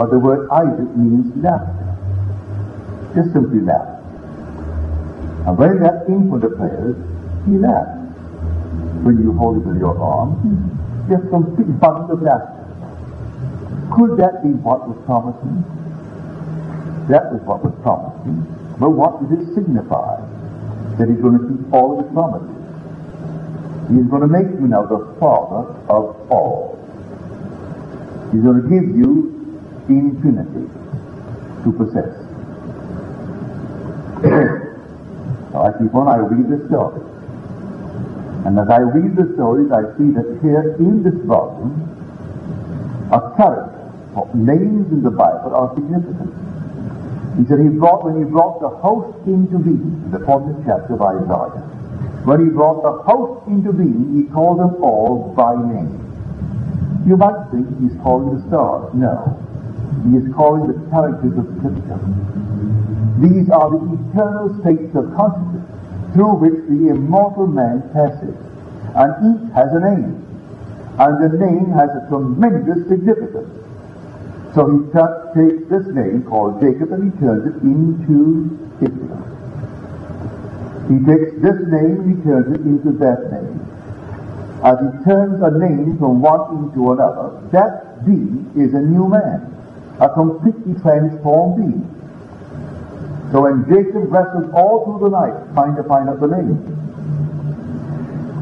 But the word Isaac means laughter. Just simply laugh. And when that infant appears, he laughed. When you hold it in your arms, just complete bundle of laughter. Could that be what was promising? That was what was promising. But what does it signify? That he's going to keep all of his promises. He's going to make you now the father of all. He's going to give you infinity to possess. now I keep on, I read the story. And as I read the stories, I see that here in this volume, a character, or names in the Bible are significant. He said he brought, when he brought the host into being, in the 40th chapter of Isaiah, when he brought the host into being, he called them all by name. You might think he's calling the stars. No. He is calling the characters of Scripture. These are the eternal states of consciousness through which the immortal man passes. And each has a name. And the name has a tremendous significance. So he takes this name called Jacob and he turns it into Israel. He takes this name and he turns it into that name. As he turns a name from one into another, that being is a new man, a completely transformed being. So when Jacob wrestles all through the night trying to find out the name,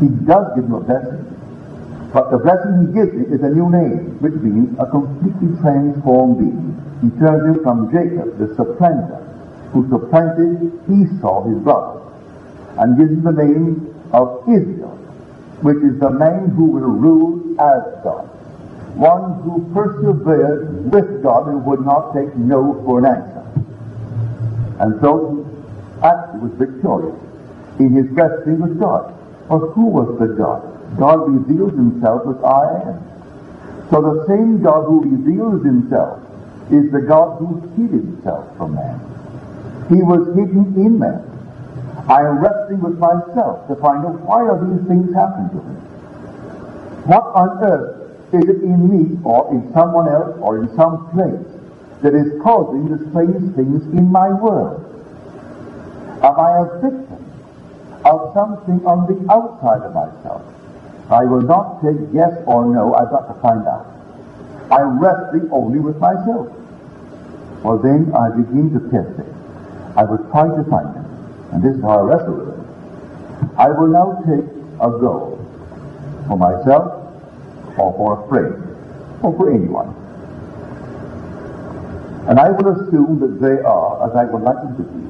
he does give him a blessing. But the blessing he gives him is a new name, which means a completely transformed being. He turns him from Jacob, the supplanter, who supplanted Esau, his brother, and gives him the name of Israel, which is the man who will rule as God. One who persevered with God and would not take no for an answer. And so he actually was victorious in his wrestling with God. Well, who was the God? God reveals himself as I am. So the same God who reveals himself is the God who hid himself from man. He was hidden in man. I am wrestling with myself to find out why are these things happening to me. What on earth is it in me or in someone else or in some place that is causing the strange things in my world? Am I a victim of something on the outside of myself? I will not say yes or no, I've got to find out. I'm wrestling only with myself. Well, then I begin to test it. I will try to find it. And this is how I wrestle with it. I will now take a goal for myself or for a friend or for anyone. And I will assume that they are as I would like them to be.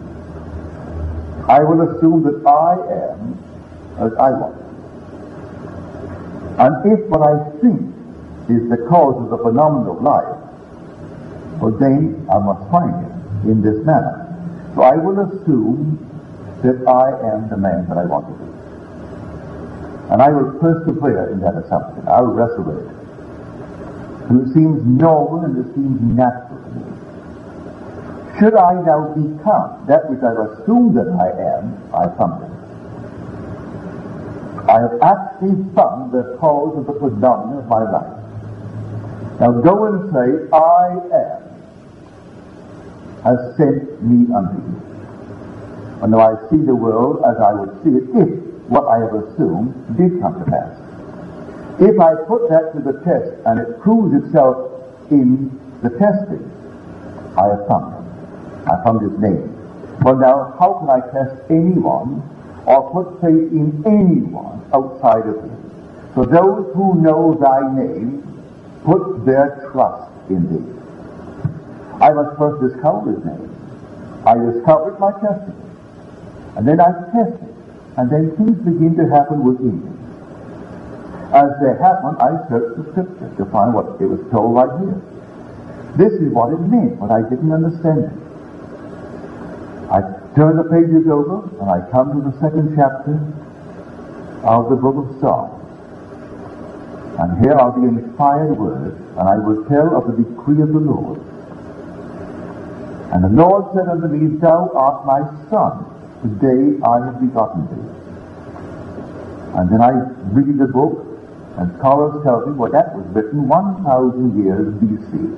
I will assume that I am as I want. And if what I think is the cause of the phenomenon of life, well then I must find it in this manner. So I will assume that I am the man that I want to be. And I will persevere in that assumption. I will wrestle with it. And it seems normal and it seems natural to me. Should I now become that which I've assumed that I am, I it. I have actually found the cause of the phenomenon of my life. Now go and say, I am, has sent me unto you. And now I see the world as I would see it if what I have assumed did come to pass. If I put that to the test and it proves itself in the testing, I have found him. I found his name. Well now, how can I test anyone or put faith in anyone outside of him? So those who know thy name put their trust in thee. I must first discover his name. I discovered my testing. And then I test it. And then things begin to happen within me. As they happen, I search the scripture to find what it was told right here. This is what it meant, but I didn't understand it. I turn the pages over and I come to the second chapter of the book of Psalms. And here are the inspired words, and I will tell of the decree of the Lord. And the Lord said unto me, Thou art my son, today I have begotten thee. And then I read the book, and scholars tell me, well, that was written 1,000 years BC.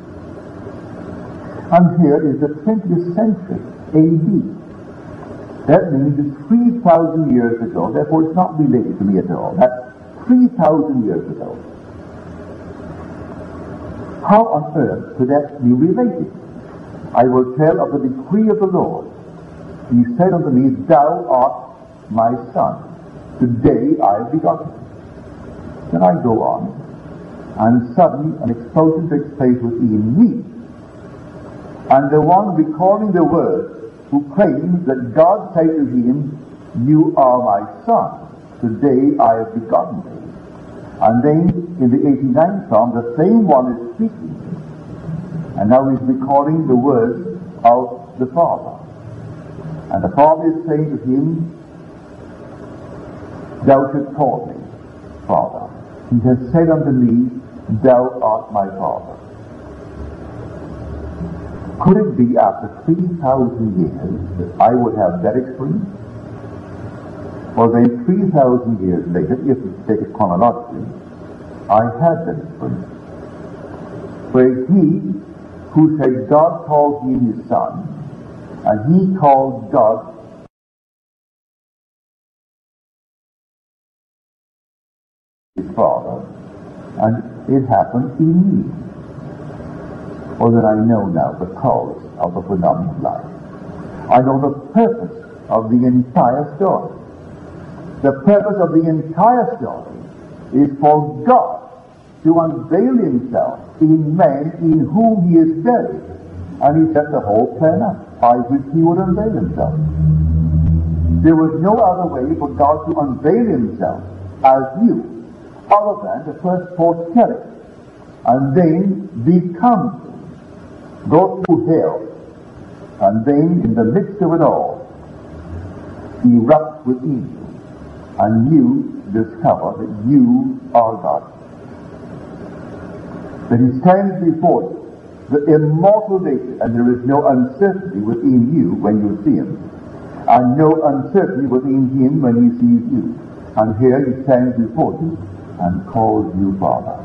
And here is the 20th century AD. That means it's 3,000 years ago, therefore it's not related to me at all. That's 3,000 years ago. How on earth could that be related? I will tell of the decree of the Lord. He said unto me, Thou art my son. Today I have begotten. Then I go on, and suddenly an explosion takes place within me. And the one recalling the word who claims that God said to him, You are my son. Today I have begotten thee. And then in the 89th Psalm, the same one is speaking. And now he's recalling the words of the Father. And the Father is saying to him, Thou shalt call me Father. He has said unto me, Thou art my Father. Could it be after 3,000 years that I would have that experience? Well, then 3,000 years later, if we take it chronologically, I had that experience. Where he who said God called me his son, and he called God his father, and it happened in me. Or that I know now the cause of the phenomenon of life. I know the purpose of the entire story. The purpose of the entire story is for God to unveil himself in man in whom he is buried. And he set the whole plan up by which he would unveil himself. There was no other way for God to unveil himself as you other than to first foretell it and then become go through hell and then in the midst of it all erupt within you and you discover that you are God. That he stands before you, the immortal nature, and there is no uncertainty within you when you see him, and no uncertainty within him when he sees you. And here he stands before you and calls you Father.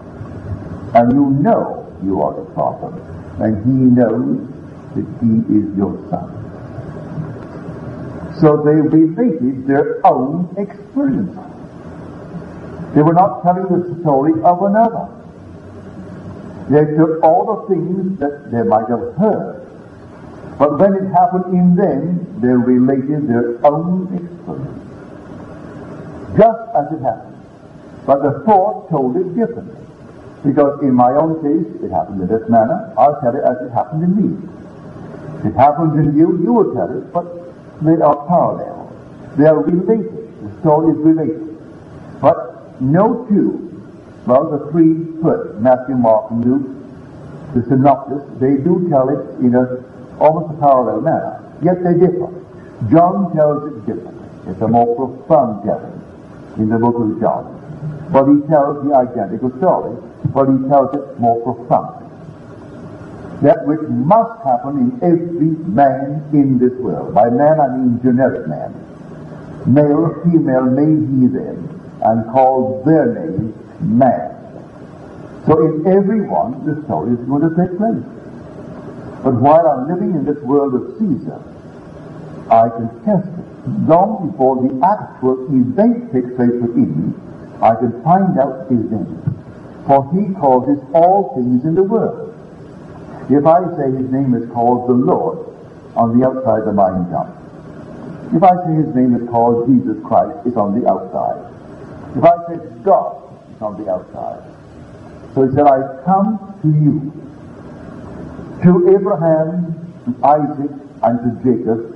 And you know you are his Father, and he knows that he is your Son. So they related their own experience. They were not telling the story of another. They took all the things that they might have heard. But when it happened in them, they related their own experience. Just as it happened. But the thought told it differently. Because in my own case, it happened in this manner. I'll tell it as it happened in me. It happens in you, you will tell it, but they are parallel. They are related. The story is related. But no two, well, the three first, Matthew, Mark, and Luke, the synoptics, they do tell it in a almost a parallel manner. Yet they differ. John tells it differently. It's a more profound telling in the book of John. But he tells the identical story, but he tells it more profoundly. that which must happen in every man in this world. By man I mean generic man. Male, female, made he them, and called their name man. So in every one the story is going to take place. But while I'm living in this world of Caesar, I can test it. Long before the actual event takes place within me, I can find out his name. For he causes all things in the world. If I say his name is called the Lord, on the outside the mind jumps. If I say his name is called Jesus Christ, it's on the outside. If I say God, on the outside. So he said, I come to you, to Abraham, to Isaac, and to Jacob.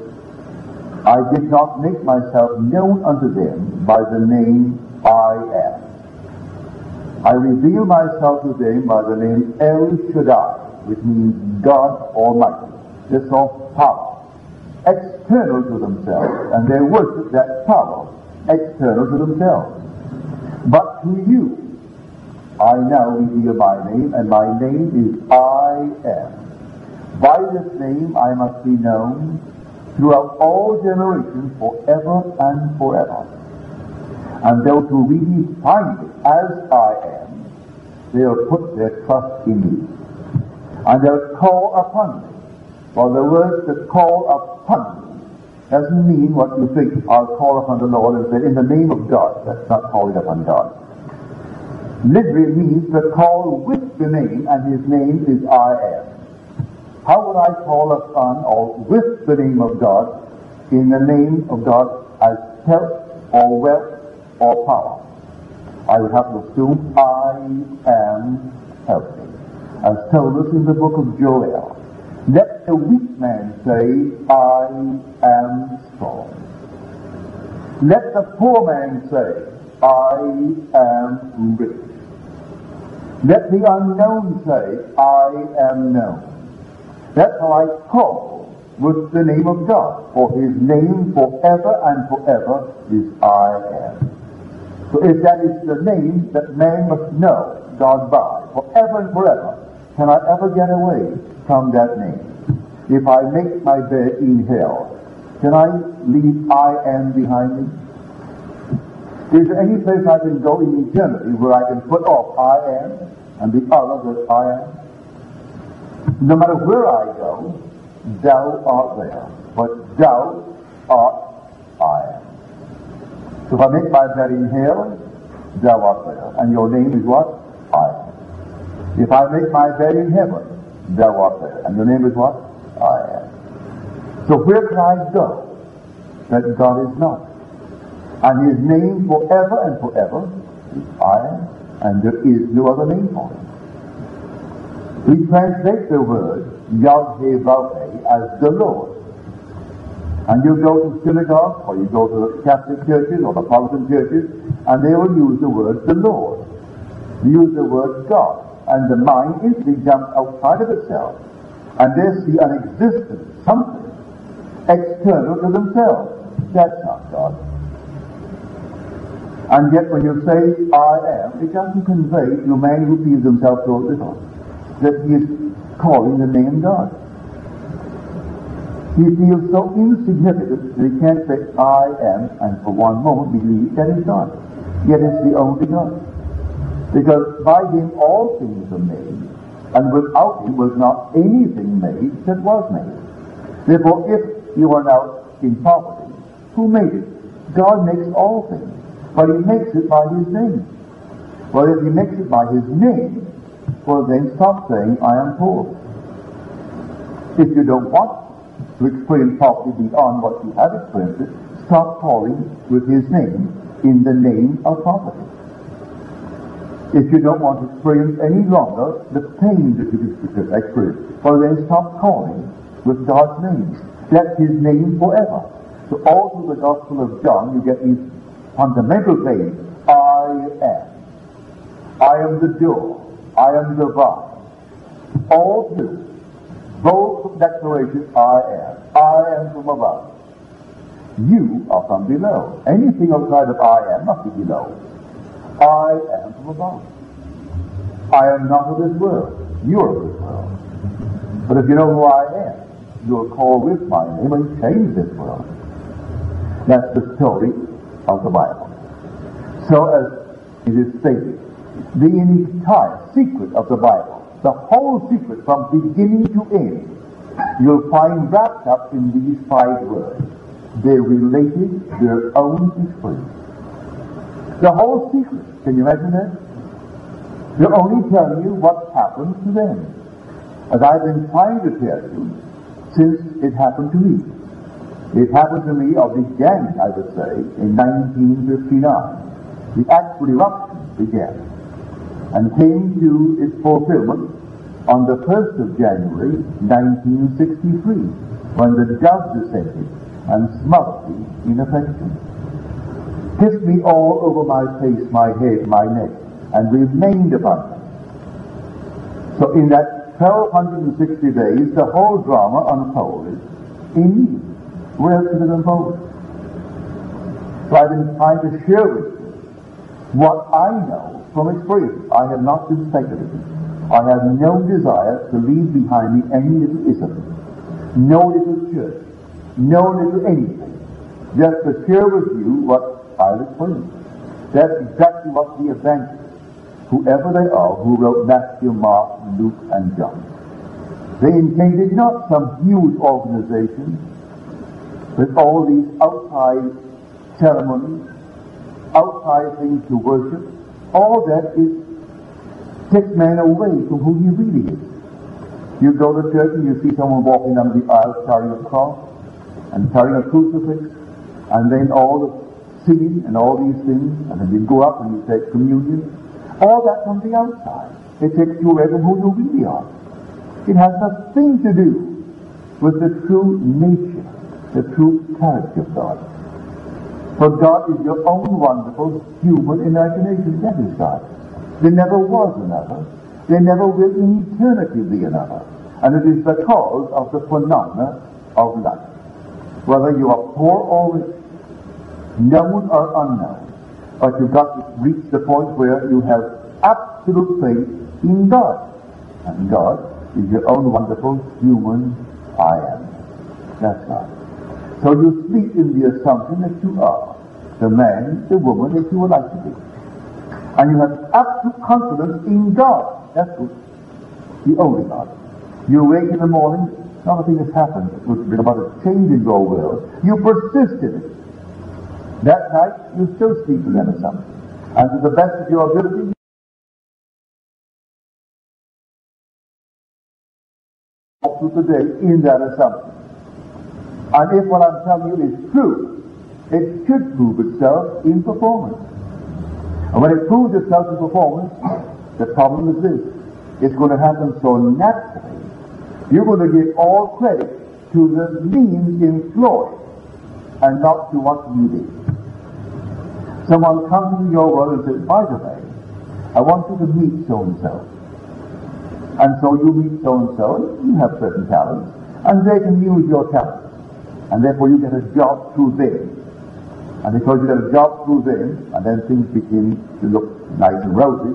I did not make myself known unto them by the name I am. I reveal myself to them by the name El Shaddai which means God Almighty. This of power, external to themselves, and they worship that power external to themselves. But to you, I now reveal my name, and my name is I am. By this name I must be known throughout all generations forever and forever. And those who really find it as I am, they'll put their trust in me and they'll call upon me. For the words that call upon me doesn't mean what you think. I'll call upon the Lord and say, in the name of God. That's not calling upon God. Literally means to call with the name, and his name is I am. How would I call upon or with the name of God in the name of God as health or wealth or power? I would have to assume I am healthy as told us in the book of Joel. Let the weak man say, I am strong. Let the poor man say, I am rich. Let the unknown say, I am known. That's how I call with the name of God, for his name forever and forever is I am. So if that is the name that man must know God by, forever and forever, can I ever get away from that name? If I make my bed in hell, can I leave I am behind me? Is there any place I can go in eternity where I can put off I am and the other that I am? No matter where I go, thou art there. But thou art I am. So if I make my bed in hell, thou art there. And your name is what? I am. If I make my bed in heaven, thou art there. And your name is what? I am. So where can I go that God is not? And his name forever and forever is I am, and there is no other name for him. We translate the word Yahweh as the Lord. And you go to synagogues, or you go to the Catholic churches or the Protestant churches, and they will use the word the Lord. They use the word God and the mind instantly jumps outside of itself and they see an existence, something external to themselves. That's not God. And yet when you say, I am, it doesn't convey to a man who feels himself so little that he is calling the name God. He feels so insignificant that he can't say, I am, and for one moment believe that he's God. Yet it's the only God. Because by him all things are made, and without him was not anything made that was made. Therefore, if you are now in poverty, who made it? God makes all things, but he makes it by his name. Well, if he makes it by his name, well then stop saying, I am poor. If you don't want to experience poverty beyond what you have experienced, stop calling with his name in the name of poverty if you don't want to experience any longer the pain that you experience. Well, then stop calling with God's name. That's His name forever. So all through the Gospel of John, you get these fundamental things. I am. I am the door. I am the vine. All through. Both declarations, I am. I am from above. You are from below. Anything outside of I am must be below. I am from above. I am not of this world. You are of this world. But if you know who I am, you'll call with my name and change this world. That's the story of the Bible. So as it is stated, the entire secret of the Bible, the whole secret from beginning to end, you'll find wrapped up in these five words. They related their own experience. The whole secret. Can you imagine that? They're only telling you what happened to them. As I've been trying to tell you since it happened to me. It happened to me, or began, I would say, in 1959. The actual eruption began and came to its fulfillment on the 1st of January 1963 when the dove descended and smothered me in affection. Kissed me all over my face, my head, my neck, and remained upon me. So in that 1260 days, the whole drama unfolded in me. Where could it unfold? So I've been trying to share with you what I know from experience. I have not been speculating. I have no desire to leave behind me any little ism, no little church, no little anything. Just to share with you what I've experienced. That's exactly what the evangelists, whoever they are, who wrote Matthew, Mark, Luke, and John. They intended not some huge organization with all these outside ceremonies, outside things to worship. All that is takes man away from who he really is. You go to church and you see someone walking down the aisle carrying a cross and carrying a crucifix, and then all the singing and all these things, and then you go up and you take communion. All that from the outside. It takes you away from who you really are. It has nothing to do with the true nature, the true character of God. For God is your own wonderful human imagination. That is God. There never was another. There never will in eternity be another. And it is the cause of the phenomena of life. Whether you are poor or rich, known or unknown, but you've got to reach the point where you have absolute faith in God. And God is your own wonderful human I am. That's God. So you sleep in the assumption that you are the man, the woman that you would like to be. And you have absolute confidence in God. That's good. The only God. You wake in the morning, not a thing has happened which bring about a change in your world. You persist in it. That night, you still sleep in that assumption. And to the best of your ability, up to today in that assumption. And if what I'm telling you is true, it should prove itself in performance. And when it proves itself in performance, the problem is this. It's going to happen so naturally. You're going to give all credit to the means employed and not to what you did. Someone comes into your world and says, by the way, I want you to meet so-and-so. And so you meet so-and-so, you have certain talents, and they can use your talents. And therefore you get a job through them. And because you get a job through them, and then things begin to look nice and rosy,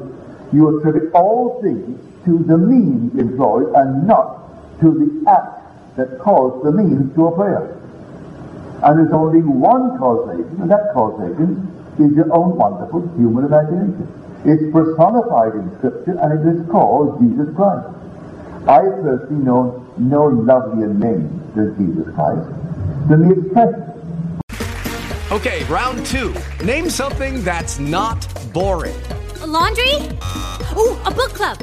you attribute all things to the means employed and not to the act that caused the means to appear. And there's only one causation, and that causation is your own wonderful human imagination. It's personified in Scripture, and it is called Jesus Christ. I personally know no lovelier name than Jesus Christ. than The mere precious. Okay, round two. Name something that's not boring. A laundry? Ooh, a book club.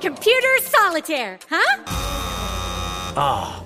Computer solitaire, huh? Ah, oh,